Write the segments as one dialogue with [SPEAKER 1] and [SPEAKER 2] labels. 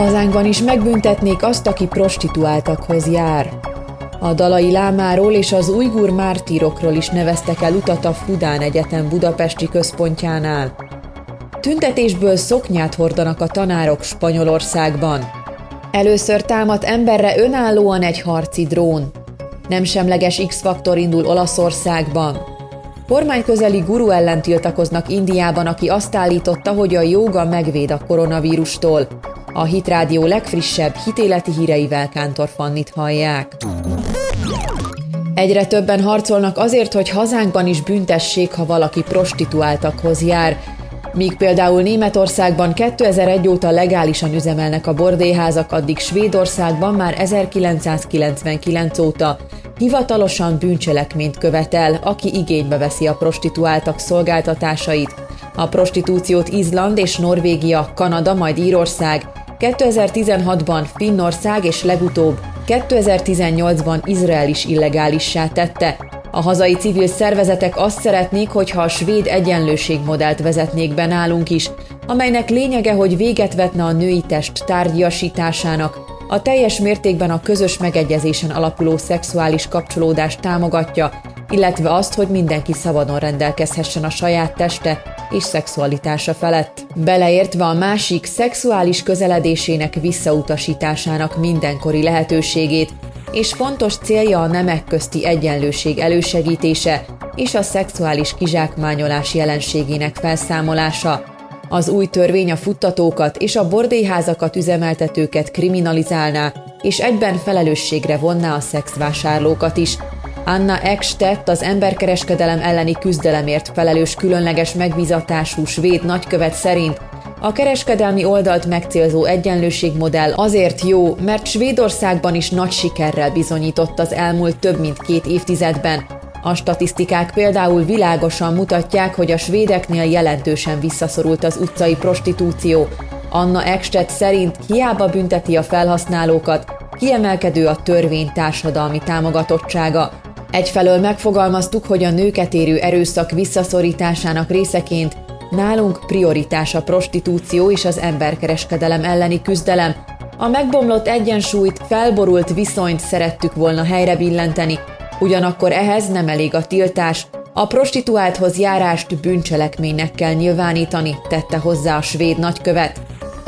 [SPEAKER 1] Hazánkban is megbüntetnék azt, aki prostituáltakhoz jár. A Dalai Lámáról és az ujgur mártírokról is neveztek el utat a Fudán Egyetem budapesti központjánál. Tüntetésből szoknyát hordanak a tanárok Spanyolországban. Először támad emberre önállóan egy harci drón. Nem semleges X-faktor indul Olaszországban. Kormányközeli guru ellen tiltakoznak Indiában, aki azt állította, hogy a jóga megvéd a koronavírustól. A Hitrádió legfrissebb hitéleti híreivel Kántor Fannit hallják. Egyre többen harcolnak azért, hogy hazánkban is büntessék, ha valaki prostituáltakhoz jár. Míg például Németországban 2001 óta legálisan üzemelnek a bordéházak, addig Svédországban már 1999 óta hivatalosan bűncselekményt követel, aki igénybe veszi a prostituáltak szolgáltatásait. A prostitúciót Izland és Norvégia, Kanada, majd Írország, 2016-ban Finnország és legutóbb 2018-ban Izrael is illegálissá tette. A hazai civil szervezetek azt szeretnék, hogyha a svéd egyenlőségmodellt vezetnék be nálunk is, amelynek lényege, hogy véget vetne a női test tárgyasításának, a teljes mértékben a közös megegyezésen alapuló szexuális kapcsolódást támogatja, illetve azt, hogy mindenki szabadon rendelkezhessen a saját teste és szexualitása felett. Beleértve a másik szexuális közeledésének visszautasításának mindenkori lehetőségét, és fontos célja a nemek közti egyenlőség elősegítése és a szexuális kizsákmányolás jelenségének felszámolása. Az új törvény a futtatókat és a bordélyházakat üzemeltetőket kriminalizálná, és egyben felelősségre vonná a szexvásárlókat is, Anna Ekstedt, az emberkereskedelem elleni küzdelemért felelős különleges megbízatású svéd nagykövet szerint a kereskedelmi oldalt megcélzó egyenlőségmodell azért jó, mert Svédországban is nagy sikerrel bizonyított az elmúlt több mint két évtizedben. A statisztikák például világosan mutatják, hogy a svédeknél jelentősen visszaszorult az utcai prostitúció. Anna Ekstedt szerint hiába bünteti a felhasználókat, kiemelkedő a törvény társadalmi támogatottsága. Egyfelől megfogalmaztuk, hogy a nőket érő erőszak visszaszorításának részeként nálunk prioritás a prostitúció és az emberkereskedelem elleni küzdelem. A megbomlott egyensúlyt, felborult viszonyt szerettük volna helyre billenteni, ugyanakkor ehhez nem elég a tiltás, a prostituálthoz járást bűncselekménynek kell nyilvánítani, tette hozzá a svéd nagykövet.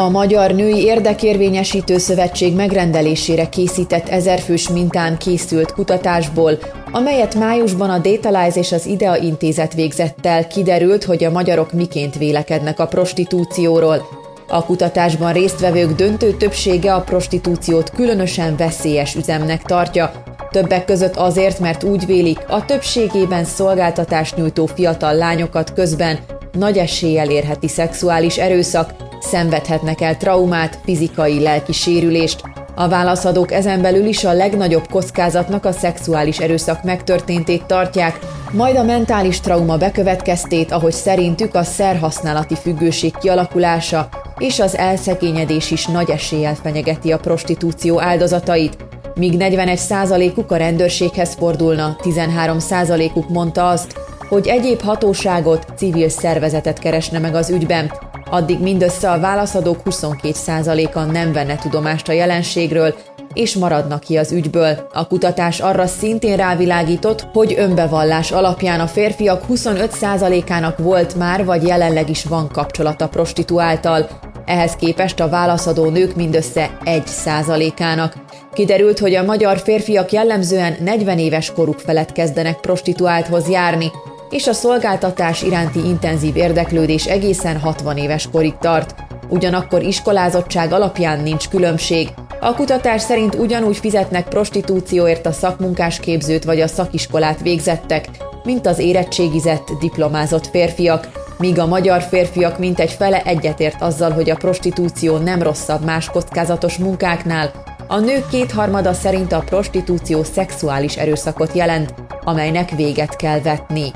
[SPEAKER 1] A Magyar Női Érdekérvényesítő Szövetség megrendelésére készített ezerfős mintán készült kutatásból, amelyet májusban a Datalize és az IDEA intézet végzett el, kiderült, hogy a magyarok miként vélekednek a prostitúcióról. A kutatásban résztvevők döntő többsége a prostitúciót különösen veszélyes üzemnek tartja, Többek között azért, mert úgy vélik, a többségében szolgáltatást nyújtó fiatal lányokat közben nagy eséllyel érheti szexuális erőszak, szenvedhetnek el traumát, fizikai, lelki sérülést. A válaszadók ezen belül is a legnagyobb kockázatnak a szexuális erőszak megtörténtét tartják, majd a mentális trauma bekövetkeztét, ahogy szerintük a szerhasználati függőség kialakulása és az elszegényedés is nagy eséllyel fenyegeti a prostitúció áldozatait, míg 41%-uk a rendőrséghez fordulna, 13%-uk mondta azt, hogy egyéb hatóságot, civil szervezetet keresne meg az ügyben, addig mindössze a válaszadók 22%-a nem venne tudomást a jelenségről, és maradnak ki az ügyből. A kutatás arra szintén rávilágított, hogy önbevallás alapján a férfiak 25%-ának volt már vagy jelenleg is van kapcsolata prostituáltal, ehhez képest a válaszadó nők mindössze 1%-ának. Kiderült, hogy a magyar férfiak jellemzően 40 éves koruk felett kezdenek prostituálthoz járni, és a szolgáltatás iránti intenzív érdeklődés egészen 60 éves korig tart. Ugyanakkor iskolázottság alapján nincs különbség. A kutatás szerint ugyanúgy fizetnek prostitúcióért a szakmunkásképzőt vagy a szakiskolát végzettek, mint az érettségizett, diplomázott férfiak, míg a magyar férfiak mintegy fele egyetért azzal, hogy a prostitúció nem rosszabb más kockázatos munkáknál, a nők kétharmada szerint a prostitúció szexuális erőszakot jelent, amelynek véget kell vetni.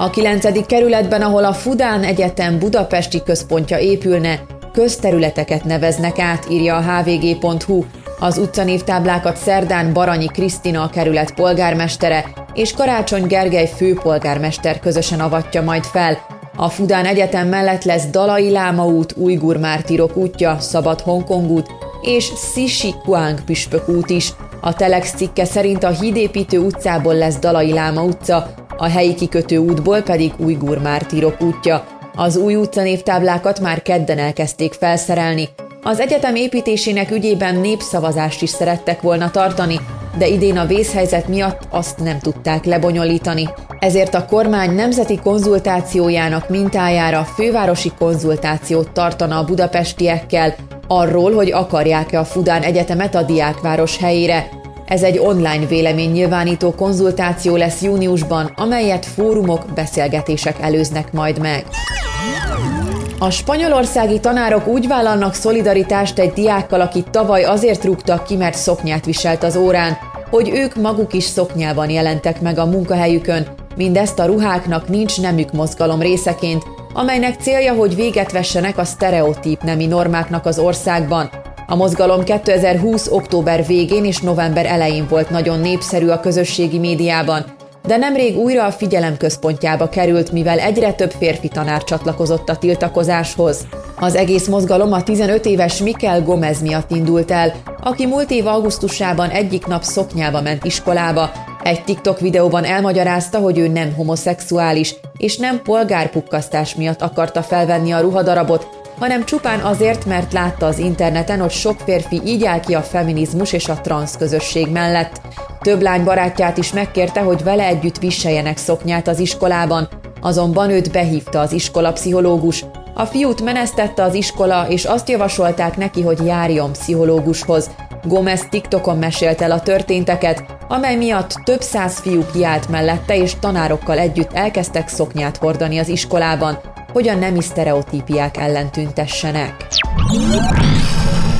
[SPEAKER 1] A 9. kerületben, ahol a Fudán Egyetem budapesti központja épülne, közterületeket neveznek át, írja a hvg.hu. Az utcanévtáblákat szerdán Baranyi Krisztina a kerület polgármestere és Karácsony Gergely főpolgármester közösen avatja majd fel. A Fudán Egyetem mellett lesz Dalai Láma út, Ujgur Mártirok útja, Szabad Hongkong út és Sishi Kuang püspök út is. A Telex cikke szerint a hídépítő utcából lesz Dalai Láma utca, a helyi kikötő útból pedig Ujgur Mártirok útja. Az új utcanévtáblákat már kedden elkezdték felszerelni. Az egyetem építésének ügyében népszavazást is szerettek volna tartani, de idén a vészhelyzet miatt azt nem tudták lebonyolítani. Ezért a kormány nemzeti konzultációjának mintájára fővárosi konzultációt tartana a budapestiekkel arról, hogy akarják-e a Fudán Egyetemet a diákváros helyére. Ez egy online véleménynyilvánító konzultáció lesz júniusban, amelyet fórumok, beszélgetések előznek majd meg. A spanyolországi tanárok úgy vállalnak szolidaritást egy diákkal, akit tavaly azért rúgtak ki, mert szoknyát viselt az órán, hogy ők maguk is szoknyában jelentek meg a munkahelyükön, mindezt a ruháknak nincs nemük mozgalom részeként, amelynek célja, hogy véget vessenek a sztereotíp nemi normáknak az országban. A mozgalom 2020. október végén és november elején volt nagyon népszerű a közösségi médiában, de nemrég újra a figyelem központjába került, mivel egyre több férfi tanár csatlakozott a tiltakozáshoz. Az egész mozgalom a 15 éves Mikel Gomez miatt indult el, aki múlt év augusztusában egyik nap szoknyába ment iskolába. Egy TikTok videóban elmagyarázta, hogy ő nem homoszexuális, és nem polgárpukkasztás miatt akarta felvenni a ruhadarabot, hanem csupán azért, mert látta az interneten, hogy sok férfi így áll ki a feminizmus és a transz közösség mellett. Több lány barátját is megkérte, hogy vele együtt viseljenek szoknyát az iskolában, azonban őt behívta az iskola pszichológus. A fiút menesztette az iskola, és azt javasolták neki, hogy járjon pszichológushoz. Gomez TikTokon mesélte el a történteket, amely miatt több száz fiú kiállt mellette, és tanárokkal együtt elkezdtek szoknyát hordani az iskolában, hogy a nemi sztereotípiák ellen tüntessenek.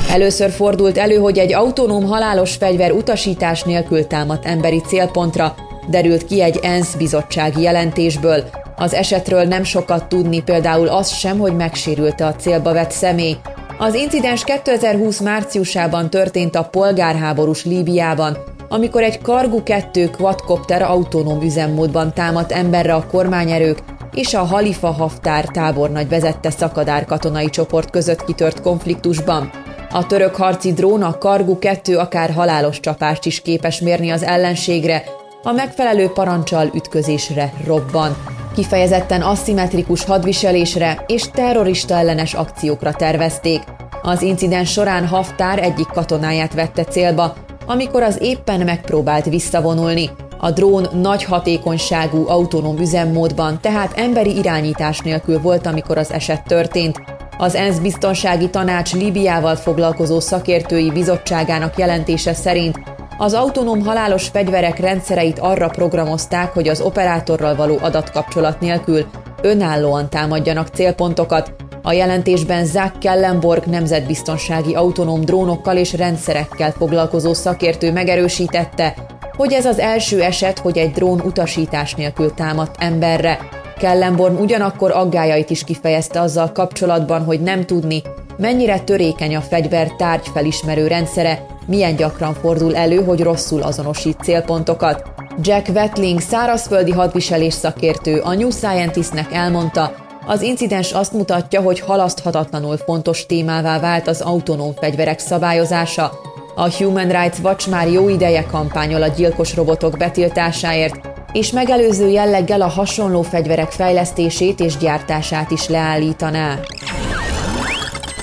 [SPEAKER 1] Először fordult elő, hogy egy autonóm halálos fegyver utasítás nélkül támadt emberi célpontra, derült ki egy ENSZ bizottsági jelentésből. Az esetről nem sokat tudni, például az sem, hogy megsérülte a célba vett személy. Az incidens 2020 márciusában történt a polgárháborús Líbiában, amikor egy Kargu 2 quadcopter autonóm üzemmódban támadt emberre a kormányerők, és a Halifa Haftár tábornagy vezette szakadár katonai csoport között kitört konfliktusban. A török harci drón a Kargu 2 akár halálos csapást is képes mérni az ellenségre, a megfelelő parancsal ütközésre robban. Kifejezetten aszimmetrikus hadviselésre és terrorista ellenes akciókra tervezték. Az incidens során Haftár egyik katonáját vette célba, amikor az éppen megpróbált visszavonulni. A drón nagy hatékonyságú autonóm üzemmódban, tehát emberi irányítás nélkül volt, amikor az eset történt. Az ENSZ biztonsági tanács Líbiával foglalkozó szakértői bizottságának jelentése szerint az autonóm halálos fegyverek rendszereit arra programozták, hogy az operátorral való adatkapcsolat nélkül önállóan támadjanak célpontokat. A jelentésben Zach Kellenborg nemzetbiztonsági autonóm drónokkal és rendszerekkel foglalkozó szakértő megerősítette, hogy ez az első eset, hogy egy drón utasítás nélkül támadt emberre. Kellenborn ugyanakkor aggájait is kifejezte azzal kapcsolatban, hogy nem tudni, mennyire törékeny a fegyver tárgyfelismerő rendszere, milyen gyakran fordul elő, hogy rosszul azonosít célpontokat. Jack Wetling, szárazföldi hadviselés szakértő, a New Scientistnek elmondta, az incidens azt mutatja, hogy halaszthatatlanul fontos témává vált az autonóm fegyverek szabályozása. A Human Rights Watch már jó ideje kampányol a gyilkos robotok betiltásáért, és megelőző jelleggel a hasonló fegyverek fejlesztését és gyártását is leállítaná.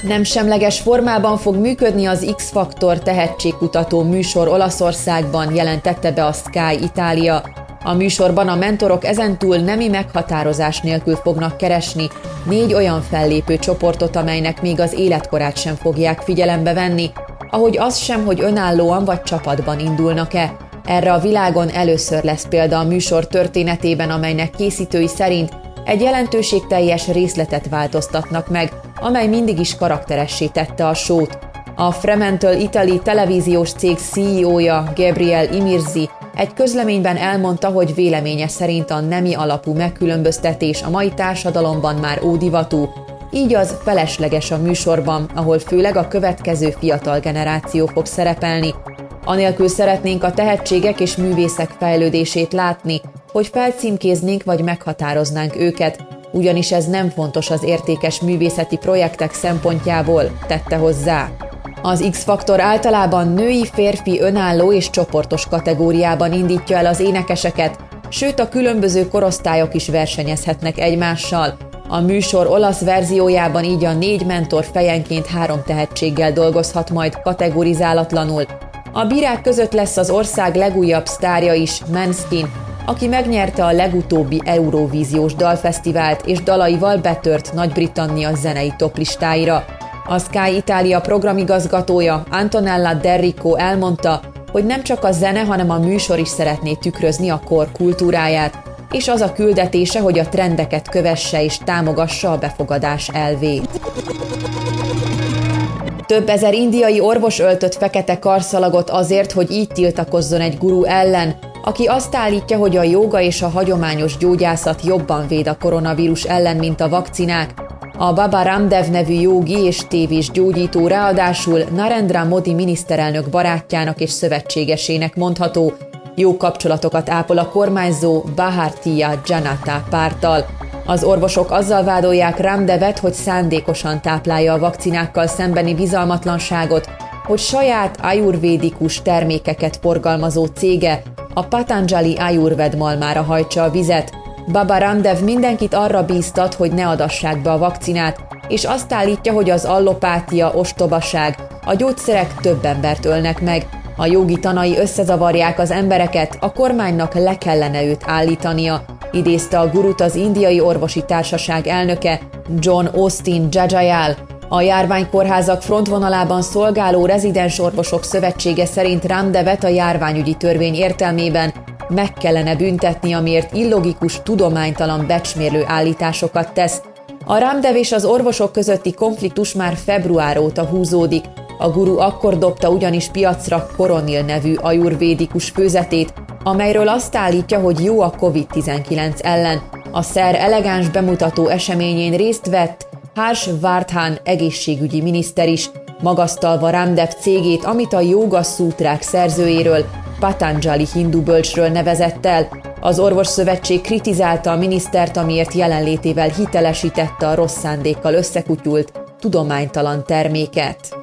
[SPEAKER 1] Nem semleges formában fog működni az X-Faktor tehetségkutató műsor Olaszországban, jelentette be a Sky Itália. A műsorban a mentorok ezentúl nemi meghatározás nélkül fognak keresni négy olyan fellépő csoportot, amelynek még az életkorát sem fogják figyelembe venni, ahogy az sem, hogy önállóan vagy csapatban indulnak-e. Erre a világon először lesz példa a műsor történetében, amelynek készítői szerint egy jelentőségteljes részletet változtatnak meg, amely mindig is karakteressé tette a sót. A Fremantle Italy televíziós cég CEO-ja Gabriel Imirzi egy közleményben elmondta, hogy véleménye szerint a nemi alapú megkülönböztetés a mai társadalomban már ódivatú, így az felesleges a műsorban, ahol főleg a következő fiatal generáció fog szerepelni. Anélkül szeretnénk a tehetségek és művészek fejlődését látni, hogy felcímkéznénk vagy meghatároznánk őket, ugyanis ez nem fontos az értékes művészeti projektek szempontjából, tette hozzá. Az X-faktor általában női, férfi, önálló és csoportos kategóriában indítja el az énekeseket, sőt a különböző korosztályok is versenyezhetnek egymással. A műsor olasz verziójában így a négy mentor fejenként három tehetséggel dolgozhat majd kategorizálatlanul. A bírák között lesz az ország legújabb sztárja is, Manskin, aki megnyerte a legutóbbi Eurovíziós dalfesztivált és dalaival betört Nagy-Britannia zenei toplistáira. A Sky Italia programigazgatója Antonella Derrico elmondta, hogy nem csak a zene, hanem a műsor is szeretné tükrözni a kor kultúráját, és az a küldetése, hogy a trendeket kövesse és támogassa a befogadás elvét. Több ezer indiai orvos öltött fekete karszalagot azért, hogy így tiltakozzon egy guru ellen, aki azt állítja, hogy a joga és a hagyományos gyógyászat jobban véd a koronavírus ellen, mint a vakcinák. A Baba Ramdev nevű jogi és tévés gyógyító ráadásul Narendra Modi miniszterelnök barátjának és szövetségesének mondható, jó kapcsolatokat ápol a kormányzó Bharatiya Janata pártal. Az orvosok azzal vádolják Ramdevet, hogy szándékosan táplálja a vakcinákkal szembeni bizalmatlanságot, hogy saját ajurvédikus termékeket forgalmazó cége a Patanjali Ayurved malmára hajtsa a vizet. Baba Ramdev mindenkit arra bíztat, hogy ne adassák be a vakcinát, és azt állítja, hogy az allopátia ostobaság, a gyógyszerek több embert ölnek meg, a jogi tanai összezavarják az embereket, a kormánynak le kellene őt állítania, idézte a gurut az indiai orvosi társaság elnöke John Austin Jajayal. A járványkórházak frontvonalában szolgáló rezidens orvosok szövetsége szerint Ramdevet a járványügyi törvény értelmében meg kellene büntetni, amiért illogikus, tudománytalan becsmérlő állításokat tesz. A Ramdev és az orvosok közötti konfliktus már február óta húzódik. A guru akkor dobta ugyanis piacra Koronil nevű ajurvédikus főzetét, amelyről azt állítja, hogy jó a COVID-19 ellen. A szer elegáns bemutató eseményén részt vett Hárs Várthán egészségügyi miniszter is, magasztalva Ramdev cégét, amit a Yoga Sutrák szerzőjéről, Patanjali hindu bölcsről nevezett el. Az orvos szövetség kritizálta a minisztert, amiért jelenlétével hitelesítette a rossz szándékkal összekutyult, tudománytalan terméket.